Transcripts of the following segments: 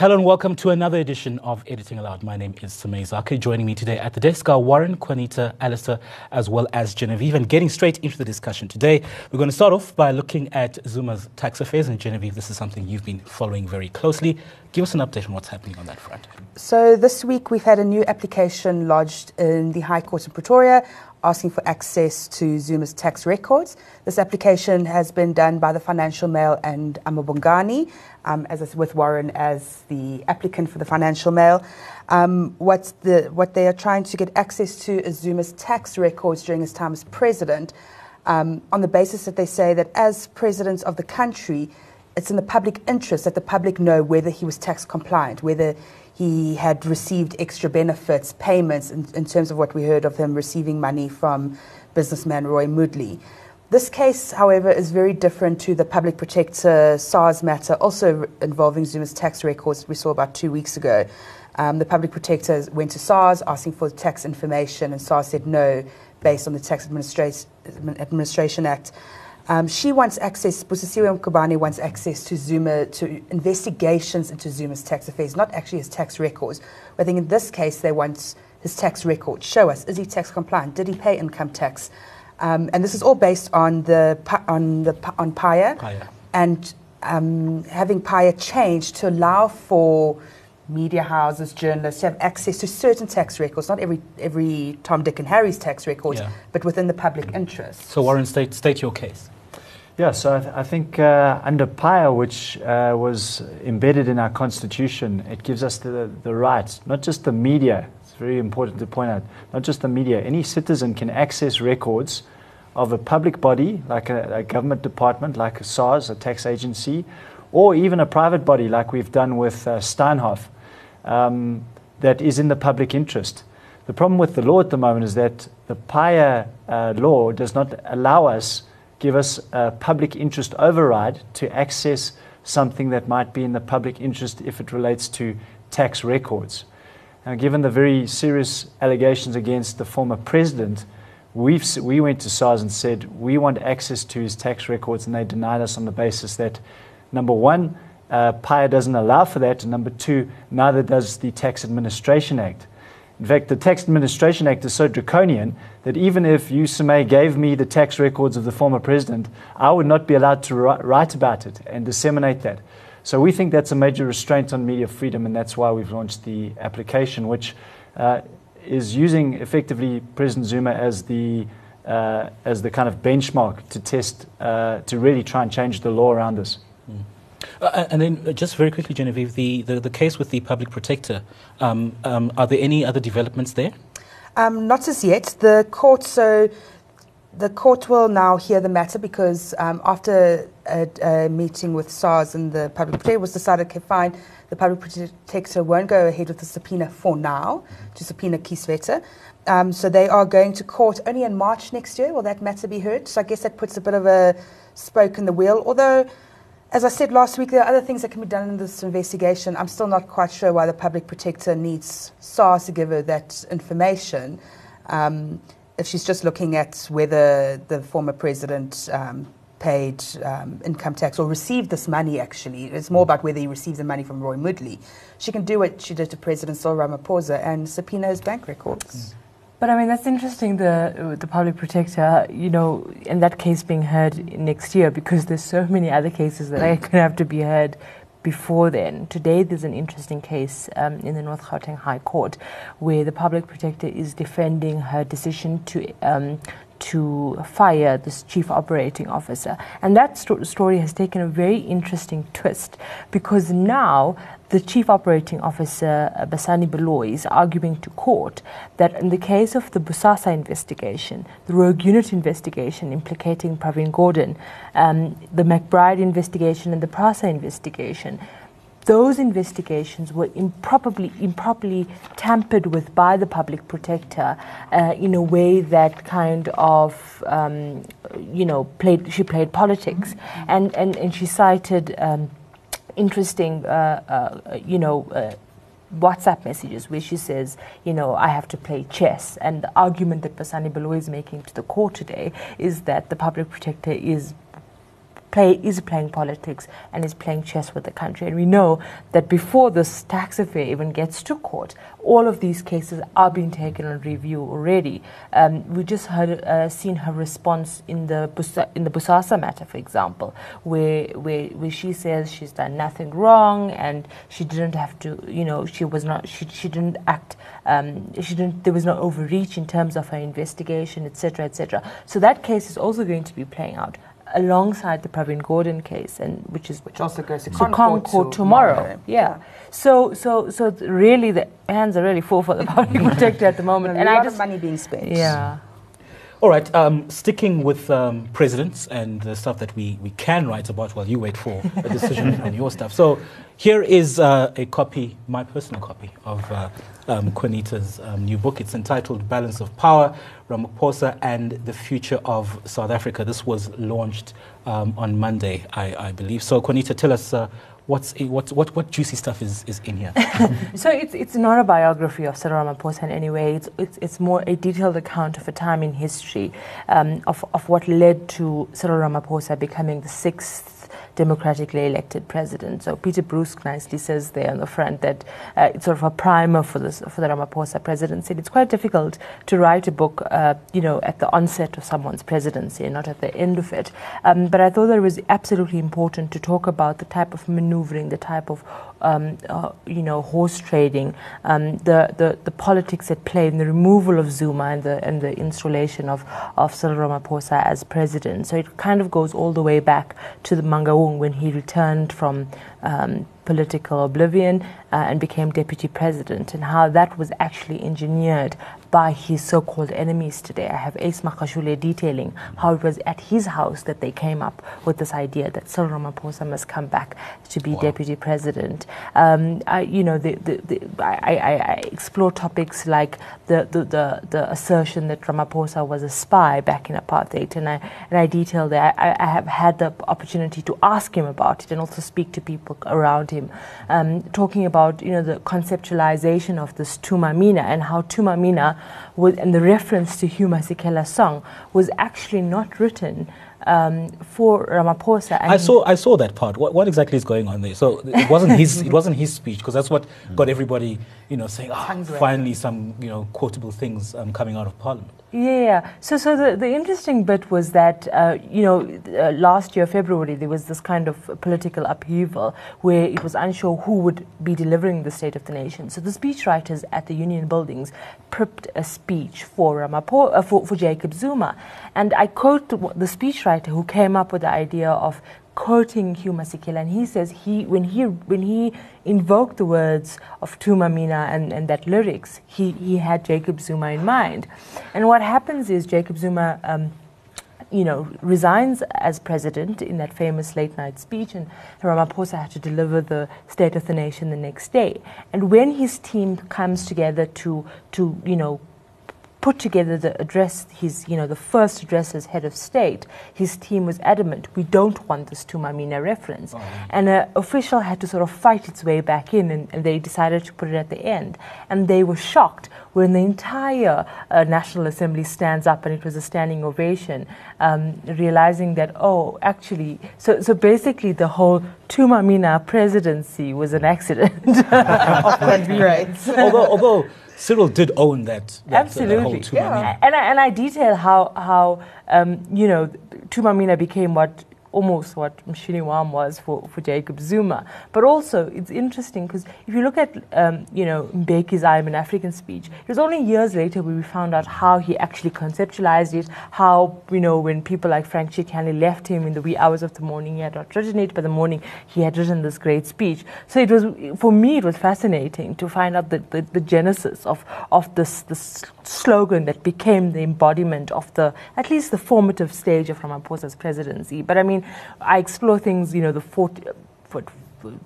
Hello and welcome to another edition of Editing Aloud. My name is Samay Zake. Joining me today at the desk are Warren, Qaanitah, Alistair, as well as Genevieve. And getting straight into the discussion today, we're going to start off by looking at Zuma's tax affairs. And Genevieve, this is something you've been following very closely. Give us an update on what's happening on that front. So this week we've had a new application lodged in the High Court in Pretoria asking for access to Zuma's tax records. This application has been done by the Financial Mail and amaBhungane, um, as with Warren as the applicant for the Financial Mail. Um, what, the, what they are trying to get access to is Zuma's tax records during his time as president, um, on the basis that they say that as president of the country, it's in the public interest that the public know whether he was tax compliant, whether he had received extra benefits, payments, in, in, terms of what we heard of him receiving money from businessman Roy Moodley. This case, however, is very different to the public protector SARS matter, also involving Zuma's tax records we saw about two weeks ago. Um, the public protector went to SARS asking for tax information, and SARS said no, based on the Tax Administra- Administration Act. Um, she wants access, Busisiwe Mkhwebane wants access to Zuma, to investigations into Zuma's tax affairs, not actually his tax records. I think in this case, they want his tax record. Show us, is he tax compliant? Did he pay income tax? Um, and this is all based on the on the on PAIA, PAIA. and um, having PAIA changed to allow for media houses, journalists to have access to certain tax records, not every every Tom, Dick, and Harry's tax records, yeah. but within the public interest. So, Warren, state state your case. Yeah, so I, th- I think uh, under PAIA, which uh, was embedded in our constitution, it gives us the, the right, not just the media, it's very important to point out, not just the media, any citizen can access records of a public body, like a, a government department, like a SARS, a tax agency, or even a private body, like we've done with uh, Steinhoff, um, that is in the public interest. The problem with the law at the moment is that the PAIA uh, law does not allow us give us a public interest override to access something that might be in the public interest if it relates to tax records. Now, given the very serious allegations against the former president, we've, we went to SARS and said we want access to his tax records, and they denied us on the basis that, number one, uh, PAIA doesn't allow for that, and number two, neither does the Tax Administration Act. In fact, the Tax Administration Act is so draconian that even if you, Samay, gave me the tax records of the former president, I would not be allowed to write about it and disseminate that. So we think that's a major restraint on media freedom, and that's why we've launched the application, which uh, is using effectively President Zuma as the uh, as the kind of benchmark to test uh, to really try and change the law around this. Mm. Uh, and then, uh, just very quickly, Genevieve, the, the, the case with the public protector, um, um, are there any other developments there? Um, not as yet. The court, so the court will now hear the matter because um, after a, a, meeting with SARS and the public protector was decided, okay, fine, the public protector won't go ahead with the subpoena for now to subpoena Kieswetter. Um, so they are going to court only in March next year. Will that matter be heard? So I guess that puts a bit of a spoke in the wheel. Although as I said last week, there are other things that can be done in this investigation. I'm still not quite sure why the public protector needs SARS to give her that information. Um, if she's just looking at whether the former president um, paid um, income tax or received this money, actually, it's more about whether he received the money from Roy Moodley. She can do what she did to President Cyril Ramaphosa and subpoena his bank records. Mm. But I mean, that's interesting. The the public protector, you know, in that case being heard next year, because there's so many other cases that are going to have to be heard before then. Today, there's an interesting case um, in the North Gauteng High Court where the public protector is defending her decision to um, to fire this chief operating officer. And that sto- story has taken a very interesting twist because now the chief operating officer, uh, Basani Baloyi, is arguing to court that in the case of the Bosasa investigation, the rogue unit investigation implicating Pravin Gordhan, um, the McBride investigation, and the Prasa investigation, those investigations were improperly, improperly tampered with by the public protector uh, in a way that kind of, um, you know, played, she played politics. Mm-hmm. And, and, and she cited um, interesting, uh, uh, you know, uh, WhatsApp messages where she says, you know, I have to play chess. And the argument that Basani Baloyi is making to the court today is that the public protector is play is playing politics and is playing chess with the country. And we know that before this tax affair even gets to court, all of these cases are being taken on review already. Um, we just heard uh, seen her response in the Busa, in the Bosasa matter, for example, where, where where she says she's done nothing wrong and she didn't have to, you know, she was not she she didn't act. Um, she didn't. There was no overreach in terms of her investigation, etc., etc. So that case is also going to be playing out alongside the Pravin Gordhan case, and which is which also goes to ConCourt, ConCourt tomorrow. tomorrow. Yeah. So so so really the hands are really full for the public protector at the moment, and and a I lot just of money being spent. yeah. All right, um, sticking with um, presidents and the stuff that we, we can write about while you wait for a decision on your stuff. So here is uh, a copy, my personal copy, of uh, um, Qaanitah's um, new book. It's entitled Balance of Power, Ramaphosa and the Future of South Africa. This was launched um, on Monday, I, I believe. So Juanita, tell us uh, what's, what, what, what juicy stuff is, is in here? So it's, it's not a biography of Cyril Ramaphosa in any way. It's, it's, it's more a detailed account of a time in history um, of, of what led to Cyril Ramaphosa becoming the sixth democratically elected president. So Peter Bruce nicely says there on the front that uh, it's sort of a primer for, this, for the Ramaphosa presidency. It's quite difficult to write a book, uh, you know, at the onset of someone's presidency and not at the end of it. Um, but I thought that it was absolutely important to talk about the type of maneuvering, the type of um, uh, you know, horse trading, um, the, the, the politics at play, and the removal of Zuma and the, and the installation of, of Cyril Ramaphosa as president. So it kind of goes all the way back to the Mangaung when he returned from um, political oblivion uh, and became deputy president, and how that was actually engineered by his so-called enemies today. I have Ace Magashule detailing how it was at his house that they came up with this idea that Cyril Ramaphosa must come back to be Wow. deputy president. Um, I, you know, the, the, the, I, I, I explore topics like the, the, the, the assertion that Ramaphosa was a spy back in apartheid, and I, and I detail that. I, I have had the opportunity to ask him about it and also speak to people around him, um, talking about you know the conceptualization of this Thuma Mina and how Thuma Mina, was, and the reference to Hugh Masekela's song, was actually not written um, for Ramaphosa. And I saw I saw that part. What, what exactly is going on there? So it wasn't his it wasn't his speech because that's what got everybody you know saying ah, finally some you know quotable things um, coming out of Parliament. Yeah. So, so the, the interesting bit was that, uh, you know, uh, last year, February, there was this kind of political upheaval where it was unsure who would be delivering the State of the Nation. So the speechwriters at the union buildings prepped a speech for, Ramapo- uh, for, for Jacob Zuma. And I quote the the who came up with the idea of quoting Hugh Masekela, and he says he when he when he invoked the words of Thuma Mina and, and that lyrics, he, he had Jacob Zuma in mind. And what happens is Jacob Zuma um, you know, resigns as president in that famous late night speech, and Ramaphosa had to deliver the State of the Nation the next day. And when his team comes together to, to you know, put together the address, his, you know, the first address as head of state, his team was adamant, we don't want this Thuma Mina reference. And an official had to sort of fight its way back in, and, and they decided to put it at the end. And they were shocked when the entire uh, National Assembly stands up, and it was a standing ovation, um, realizing that, oh, actually, so, so basically the whole Thuma Mina presidency was an accident. Great. although although Cyril did own that, that uh, Absolutely. Thuma Mina. Yeah. And I, and I detail how, how um, you know, Thuma Mina became what almost what Mshini Wam was for, for Jacob Zuma. But also, it's interesting because if you look at, um, you know, Mbeki's I Am an African speech, it was only years later where we found out how he actually conceptualized it, how, you know, when people like Frank Chikane left him in the wee hours of the morning, he had not written it, but the morning he had written this great speech. So it was, for me, it was fascinating to find out the, the, the genesis of, of this, this slogan that became the embodiment of the, at least the formative stage of Ramaphosa's presidency. But I mean, I explore things, you know, the 40,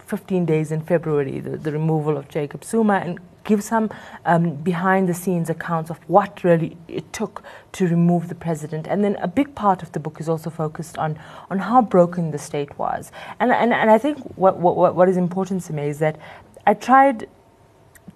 15 days in February, the, the removal of Jacob Zuma, and give some um, behind the scenes accounts of what really it took to remove the president. And then a big part of the book is also focused on, on how broken the state was. And, and, and I think what, what, what is important to me is that I tried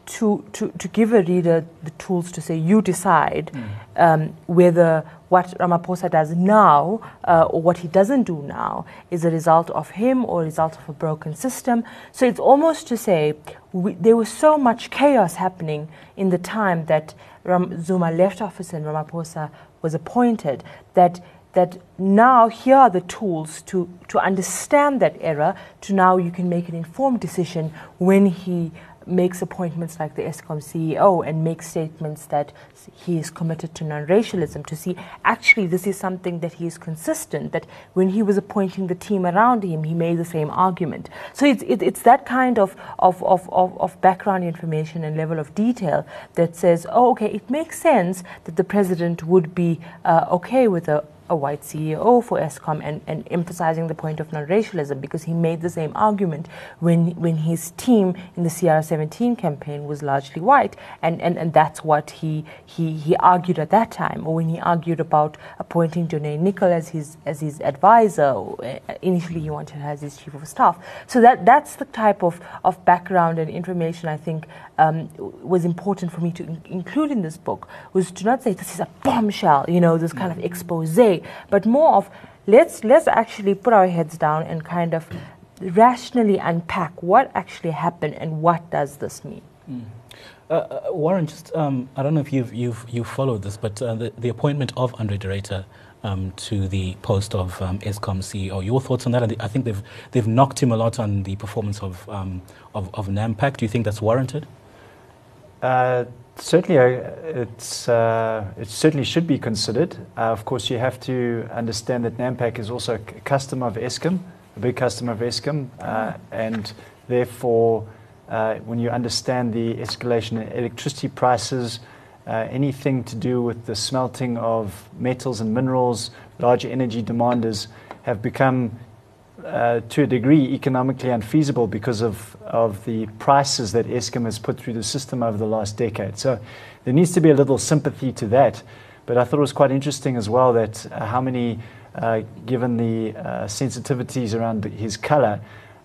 to, to, to give a reader the tools to say, you decide mm. um, whether what Ramaphosa does now uh, or what he doesn't do now is a result of him or a result of a broken system. So it's almost to say we, there was so much chaos happening in the time that Ram, Zuma left office and Ramaphosa was appointed that that now here are the tools to, to understand that error, to now you can make an informed decision when he makes appointments like the Eskom CEO and makes statements that he is committed to non-racialism to see actually this is something that he is consistent that when he was appointing the team around him he made the same argument. So it's, it, it's that kind of, of, of, of, of background information and level of detail that says oh okay it makes sense that the president would be uh, okay with a a white CEO for Eskom and, and emphasizing the point of non-racialism because he made the same argument when when his team in the CR17 campaign was largely white. And, and, and that's what he, he he argued at that time or when he argued about appointing Janae Nicol as his as his advisor uh, initially he wanted her as his chief of staff. So that that's the type of, of background and information I think um, was important for me to in- include in this book was to not say this is a bombshell you know this kind of expose but more of let's let's actually put our heads down and kind of rationally unpack what actually happened and what does this mean. Mm. Uh, uh, Warren, just um, I don't know if you've you've you followed this, but uh, the, the appointment of Andre de Ruyter um, to the post of um, Eskom CEO. Your thoughts on that? And I think they've they've knocked him a lot on the performance of um, of, of Nampak. Do you think that's warranted? Uh, Certainly, uh, it's, uh, it certainly should be considered. Uh, of course, you have to understand that Nampak is also a customer of Eskom, a big customer of Eskom, uh, and therefore, when you understand the escalation in electricity prices, anything to do with the smelting of metals and minerals, large energy demanders have become uh, to a degree economically unfeasible because of, of the prices that Eskom has put through the system over the last decade. So there needs to be a little sympathy to that. But I thought it was quite interesting as well that uh, how many, uh, given the uh, sensitivities around his color,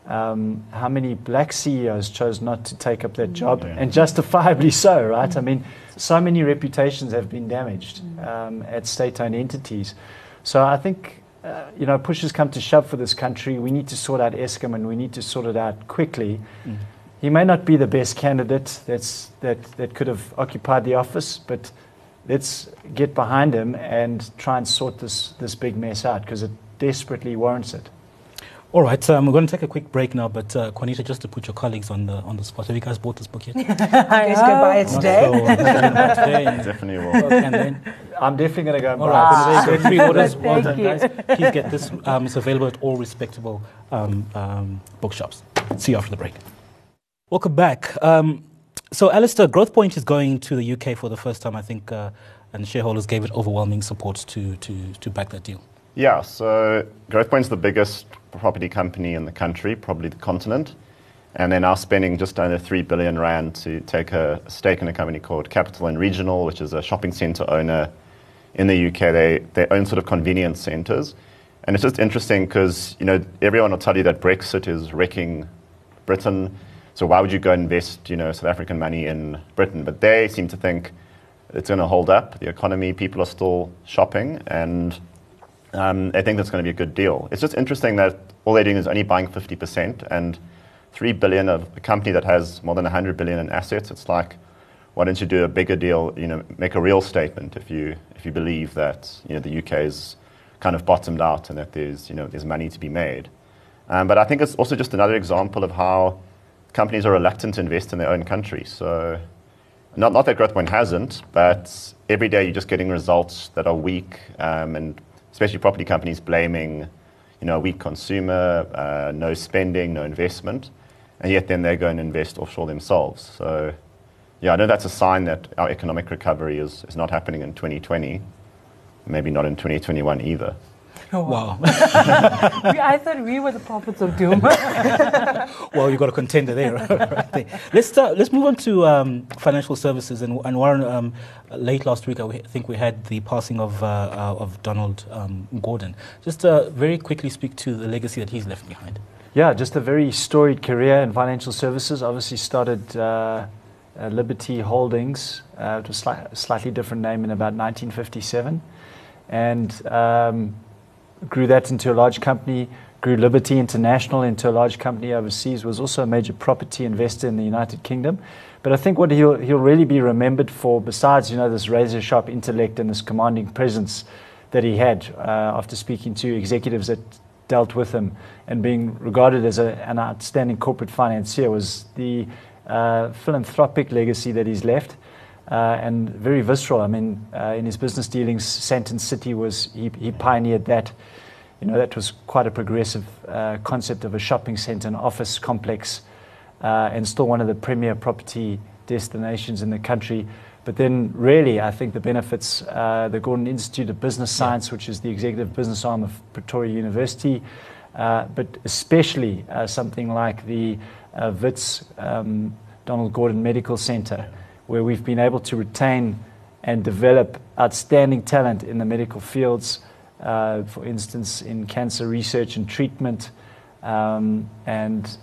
um, how many black CEOs chose not to take up that job, yeah. and justifiably so, right? Mm. I mean, so many reputations have been damaged um, at state owned entities. So I think uh, you know, push has come to shove for this country. We need to sort out Eskom and we need to sort it out quickly. Mm. He may not be the best candidate that's, that, that could have occupied the office, but let's get behind him and try and sort this, this big mess out because it desperately warrants it. All right, um, we're going to take a quick break now, but uh, Qaanitah, just to put your colleagues on the on the spot, have you guys bought this book yet? you guys can buy it today. today. Definitely will. and then I'm definitely going to go and buy it. So three orders. Well done, guys. Please get this. Um, it's available at all respectable um, um, bookshops. See you after the break. Welcome back. Um, so, Alistair, Growthpoint is going to the UK for the first time, I think, uh, and shareholders gave it overwhelming support to, to, to back that deal. Yeah, so Growthpoint's the biggest property company in the country, probably the continent. And they're now spending just under 3 billion Rand to take a stake in a company called Capital and Regional, which is a shopping center owner in the UK. They, they own sort of convenience centers. And it's just interesting because, you know, everyone will tell you that Brexit is wrecking Britain. So why would you go invest, you know, South African money in Britain? But they seem to think it's going to hold up. The economy, people are still shopping, and um, I think that's going to be a good deal. It's just interesting that all they're doing is only buying 50% and 3 billion of a company that has more than 100 billion in assets. It's like, why don't you do a bigger deal, you know, make a real statement if you, if you believe that, you know, the UK is kind of bottomed out and that there's, you know, there's money to be made. Um, but I think it's also just another example of how companies are reluctant to invest in their own country. So not, not that Growthpoint hasn't, but every day you're just getting results that are weak um, and especially property companies blaming, you know, a weak consumer, uh, no spending, no investment, and yet then they go and invest offshore themselves. So, yeah, I know that's a sign that our economic recovery is, is not happening in 2020, maybe not in 2021 either. Oh, wow. I thought we were the prophets of doom. well, you've got a contender there. right there. Let's, start, let's move on to um, financial services. And, and Warren, um, late last week, I think we had the passing of, uh, uh, of Donald um, Gordon. Just uh, very quickly speak to the legacy that he's left behind. Yeah, just a very storied career in financial services. Obviously, started uh, Liberty Holdings, uh, it was a slightly different name in about 1957, and um, grew that into a large company, grew Liberty International into a large company overseas, was also a major property investor in the United Kingdom. But I think what he'll, he'll really be remembered for, besides you know this razor sharp intellect and this commanding presence that he had uh, after speaking to executives that dealt with him and being regarded as a, an outstanding corporate financier, was the philanthropic legacy that he's left. Uh, and very visceral. I mean, uh, in his business dealings, Sandton City was he, he pioneered that. You know, that was quite a progressive uh, concept of a shopping centre, an office complex, uh, and still one of the premier property destinations in the country. But then, really, I think the benefits, uh, the Gordon Institute of Business Science, which is the executive business arm of Pretoria University, uh, but especially uh, something like the uh, Wits um, Donald Gordon Medical Center, where we've been able to retain and develop outstanding talent in the medical fields, uh, for instance, in cancer research and treatment. Um, and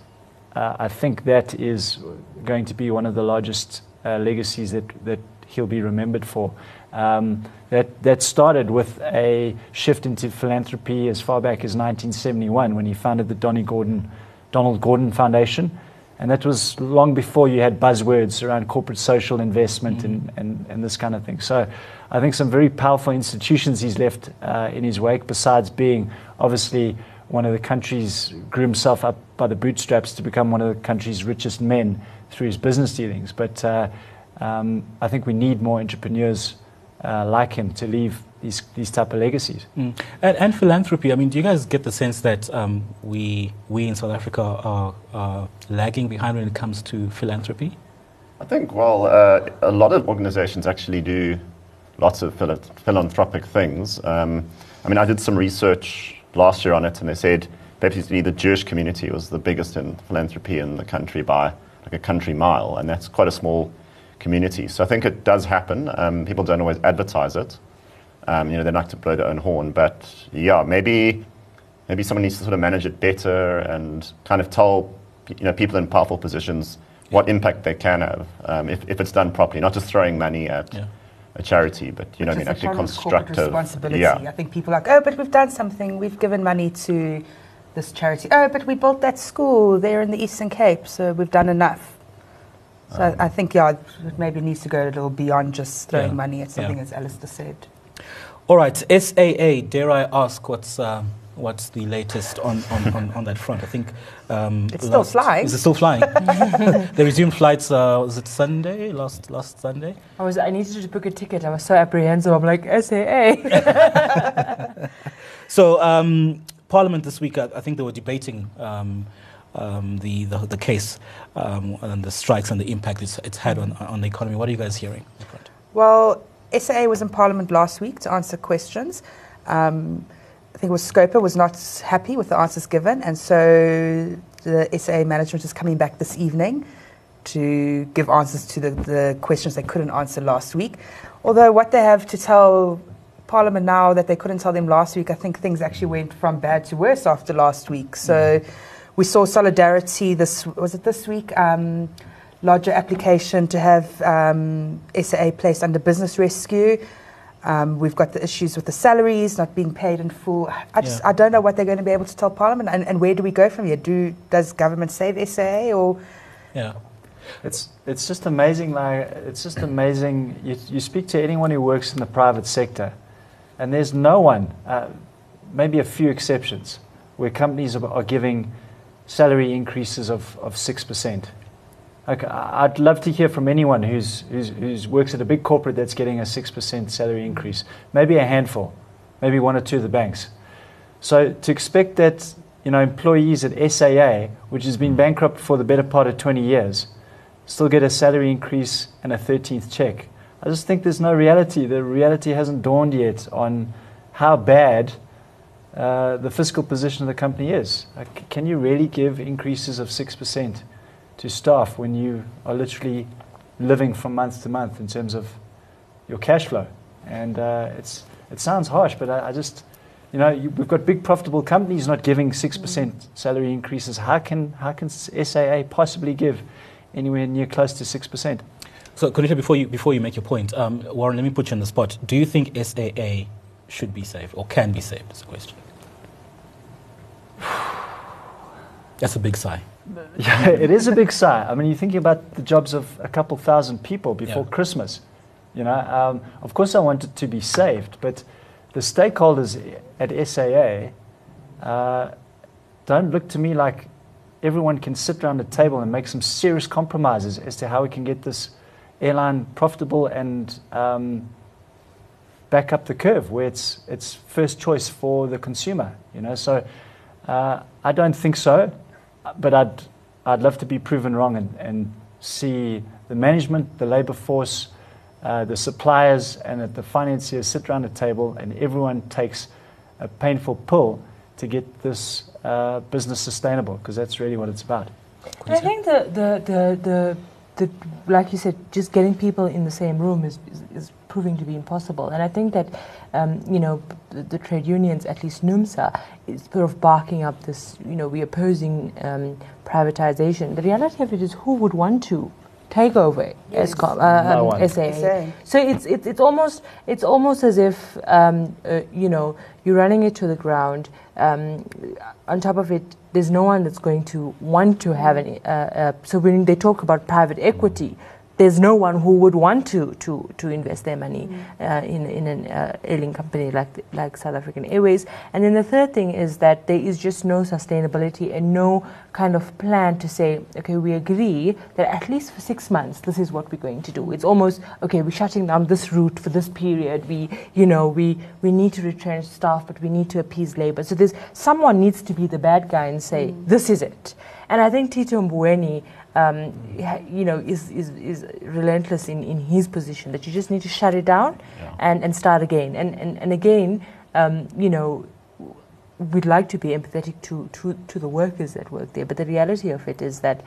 uh, I think that is going to be one of the largest uh, legacies that, that he'll be remembered for. Um, that, that started with a shift into philanthropy as far back as 1971 when he founded the Donny Gordon, Donald Gordon Foundation. And that was long before you had buzzwords around corporate social investment mm-hmm. and, and, and this kind of thing. So I think some very powerful institutions he's left uh, in his wake, besides being obviously one of the countries, grew himself up by the bootstraps to become one of the country's richest men through his business dealings. But uh, um, I think we need more entrepreneurs uh, like him to leave these, these type of legacies. Mm. And, and, philanthropy, I mean, do you guys get the sense that um, we, we in South Africa are, are, lagging behind when it comes to philanthropy? I think, well, uh, a lot of organizations actually do lots of philanthropic things. Um, I mean, I did some research last year on it, and they said basically the Jewish community was the biggest in philanthropy in the country by like a country mile, and that's quite a small community. So I think it does happen. Um, people don't always advertise it. Um, you know, they like to blow their own horn, but yeah, maybe maybe someone needs to sort of manage it better and kind of tell you know people in powerful positions what impact they can have um, if, if it's done properly, not just throwing money at. Yeah a charity, but you know, I mean, actually constructive. Responsibility. Yeah. I think people are like, oh, but we've done something. We've given money to this charity. Oh, but we built that school there in the Eastern Cape, so we've done enough. So um, I, I, think, yeah, it maybe needs to go a little beyond just throwing yeah, money at something, yeah. as Alistair said. All right, SAA, dare I ask what's, um, what's the latest on, on, on, on, that front? I think. Um, it's still flying. Is it still flying? they resumed flights, uh, was it Sunday, last, last Sunday? I, was, I needed to book a ticket. I was so apprehensive. I'm like, SAA. so, um, Parliament this week, I, I think they were debating. Um, um, the, the, the case um, and the strikes and the impact it's, it's had on, on the economy. What are you guys hearing? Well, SAA was in Parliament last week to answer questions. Um, I think it was Scopa was not happy with the answers given, and so the SAA management is coming back this evening to give answers to the, the questions they couldn't answer last week. Although what they have to tell Parliament now that they couldn't tell them last week, I think things actually went from bad to worse after last week. So. Mm we saw solidarity this was it this week um, larger application to have um, SAA placed under business rescue. Um, we've got the issues with the salaries not being paid in full. I just yeah. I don't know what they're going to be able to tell Parliament, and, and where do we go from here? Do does government save SAA or? Yeah, it's it's just amazing. Like it's just amazing. You, you speak to anyone who works in the private sector, and there's no one, uh, maybe a few exceptions, where companies are, are giving salary increases of, of 6%. Okay, I'd love to hear from anyone who's, who's, who's works at a big corporate that's getting a 6% salary increase. Maybe a handful, maybe one or two of the banks. So to expect that you know, employees at SAA, which has been bankrupt for the better part of 20 years, still get a salary increase and a 13th check. I just think there's no reality. The reality hasn't dawned yet on how bad uh, the fiscal position of the company is. Like, can you really give increases of 6% to staff when you are literally living from month to month in terms of your cash flow? And uh, it's, it sounds harsh, but I, I just, you know, you, we've got big profitable companies not giving 6% salary increases. How can, how can SAA possibly give anywhere near close to 6%? So, Konisha, before you before you make your point, um, Warren, let me put you on the spot. Do you think SAA should be saved or can be saved? Is the question. That's a big sigh. Yeah, it is a big sigh. I mean, you're thinking about the jobs of a couple thousand people before Yeah. Christmas. You know, um, of course, I want it to be saved, but the stakeholders at SAA uh, don't look to me like everyone can sit around a table and make some serious compromises as to how we can get this airline profitable and um, back up the curve where it's it's first choice for the consumer. You know, so uh, I don't think so, but I'd I'd love to be proven wrong and, and see the management, the labour force, uh, the suppliers, and that the financiers sit around a table and everyone takes a painful pill to get this uh, business sustainable because that's really what it's about. I think the, the, the, the, like you said, just getting people in the same room is, is, is proving to be impossible. And I think that, um, you know, the, the trade unions, at least NUMSA, is sort of barking up this, you know, we're opposing um, privatization. The reality of it is who would want to take over Yes. Eskom, uh, um, one. SAA? SAA. So it's, it's, it's, almost, it's almost as if, um, uh, you know, you're running it to the ground. Um, on top of it, there's no one that's going to want to have any, Uh, uh, so when they talk about private equity, there's no one who would want to to, to invest their money uh, in in an uh, airline company like like South African Airways. And then the third thing is that there is just no sustainability and no kind of plan to say, okay, we agree that at least for six months this is what we're going to do. It's almost okay, we're shutting down this route for this period. We you know we we need to retrench staff, but we need to appease labor. So there's someone needs to be the bad guy and say this is it. And I think Tito Mboweni, um, you know, is, is, is relentless in, in his position that you just need to shut it down Yeah. and, and start again. And, and, and again, um, you know, we'd like to be empathetic to, to, to the workers that work there, but the reality of it is that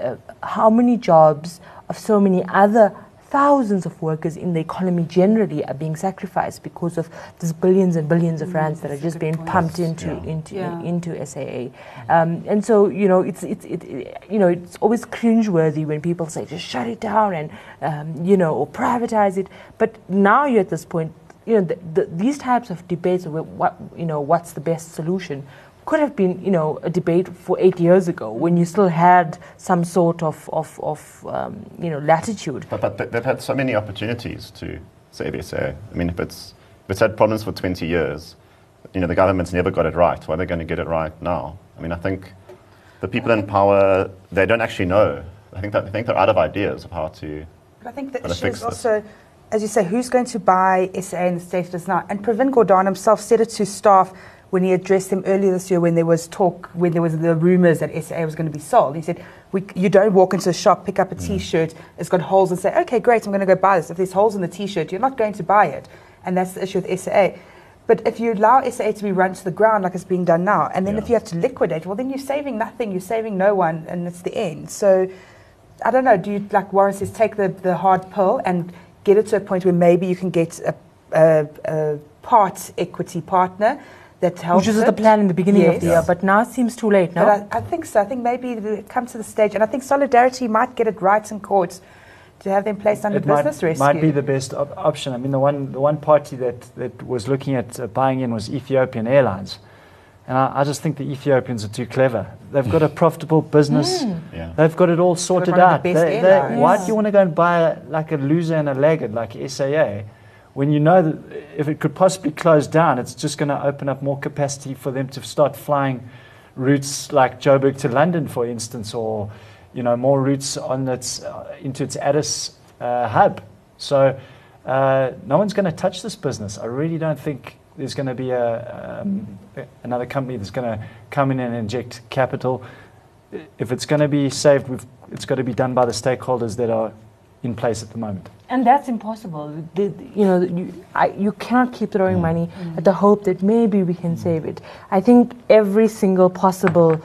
uh, how many jobs of so many other thousands of workers in the economy generally are being sacrificed because of these billions and billions of rands that are just being point. pumped into yeah. into Yeah. into SAA, um, and so you know it's it's it, it, you know it's always cringeworthy when people say just shut it down and um, you know or privatize it. But now you're at this point, you know the, the, these types of debates of what you know what's the best solution could have been you know a debate for eight years ago when you still had some sort of of, of um, you know latitude. But, but they- they've had so many opportunities to save SA. I mean, if it's, if it's had problems for 20 years, you know, the government's never got it right. Why are they going to get it right now? I mean, I think the people in power, they don't actually know. I think, that, I think they're out of ideas of how to... But I think the Gotta issue fix is this. also, as you say, who's going to buy SA and the state does not. And Pravin Gordhan himself said it to staff when he addressed them earlier this year when there was talk, when there was the rumours that SA was going to be sold. He said, we, you don't walk into a shop, pick up a mm. T-shirt, it's got holes and say, okay, great, I'm going to go buy this. If there's holes in the T-shirt, you're not going to buy it. And that's the issue with SA. But if you allow SA to be run to the ground like it's being done now, and then Yeah. if you have to liquidate, well, then you're saving nothing, you're saving no one, and it's the end. So I don't know. Do you, like Warren says, take the, the hard pill and get it to a point where maybe you can get a, a, a part equity partner that helps. Which was the plan in the beginning of the year, but now it seems too late. No, But I, I think so. I think maybe we come to the stage, and I think Solidarity might get it right in court to have them placed under it might, business rescue. might be the best op- option. I mean, the one the one party that, that was looking at uh, buying in was Ethiopian Airlines, and I, I just think the Ethiopians are too clever. They've got a profitable business. Yeah. They've got it all sorted one of the out. best They- they- airlines. why do you want to go and buy a, like a loser and a laggard like SAA when you know that if it could possibly close down, it's just going to open up more capacity for them to start flying routes like Joburg to London, for instance, or you know more routes on its uh, into its Addis uh, hub. So uh, no one's going to touch this business. I really don't think there's going to be a, um, another company that's going to come in and inject capital. If it's going to be saved, it's got to be done by the stakeholders that are in place at the moment. And that's impossible. The, you know, you, I, you cannot keep throwing mm. money mm. at the hope that maybe we can mm. save it. I think every single possible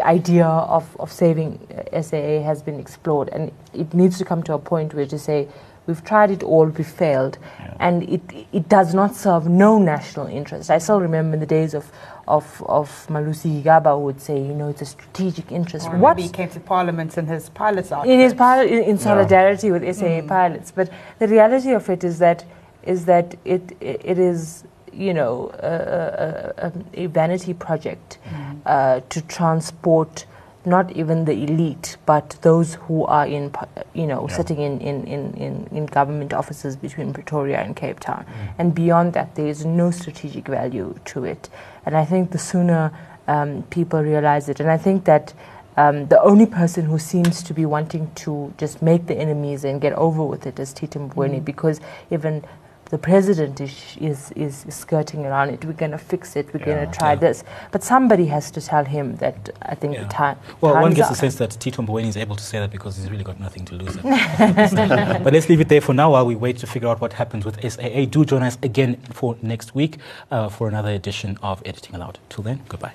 idea of, of saving SAA has been explored, and it needs to come to a point where to say We've tried it all, we failed. And it, it does not serve no national interest. I still remember in the days of, of, of Malusi Gigaba would say, you know, it's a strategic interest. Or What maybe he came to Parliament and his pilots out. it is part in, in solidarity with SAA pilots, but the reality of it is that is that it it is you know a, a, a- a vanity project uh, to transport not even the elite, but those who are in you know sitting in, in, in, in, in government offices between Pretoria and Cape Town, and beyond that there is no strategic value to it, and I think the sooner um, people realize it, and I think that um, the only person who seems to be wanting to just make the enemies and get over with it is Tito Mboweni because even the president is, is, is skirting around it. We're going to fix it. We're going to try yeah. this. But somebody has to tell him that I think Yeah. the time. Well, one gets the sense that Tito Mboweni is able to say that because he's really got nothing to lose. but let's leave it there for now while we wait to figure out what happens with SAA. Do join us again for next week uh, for another edition of Editing Aloud. Till then, goodbye.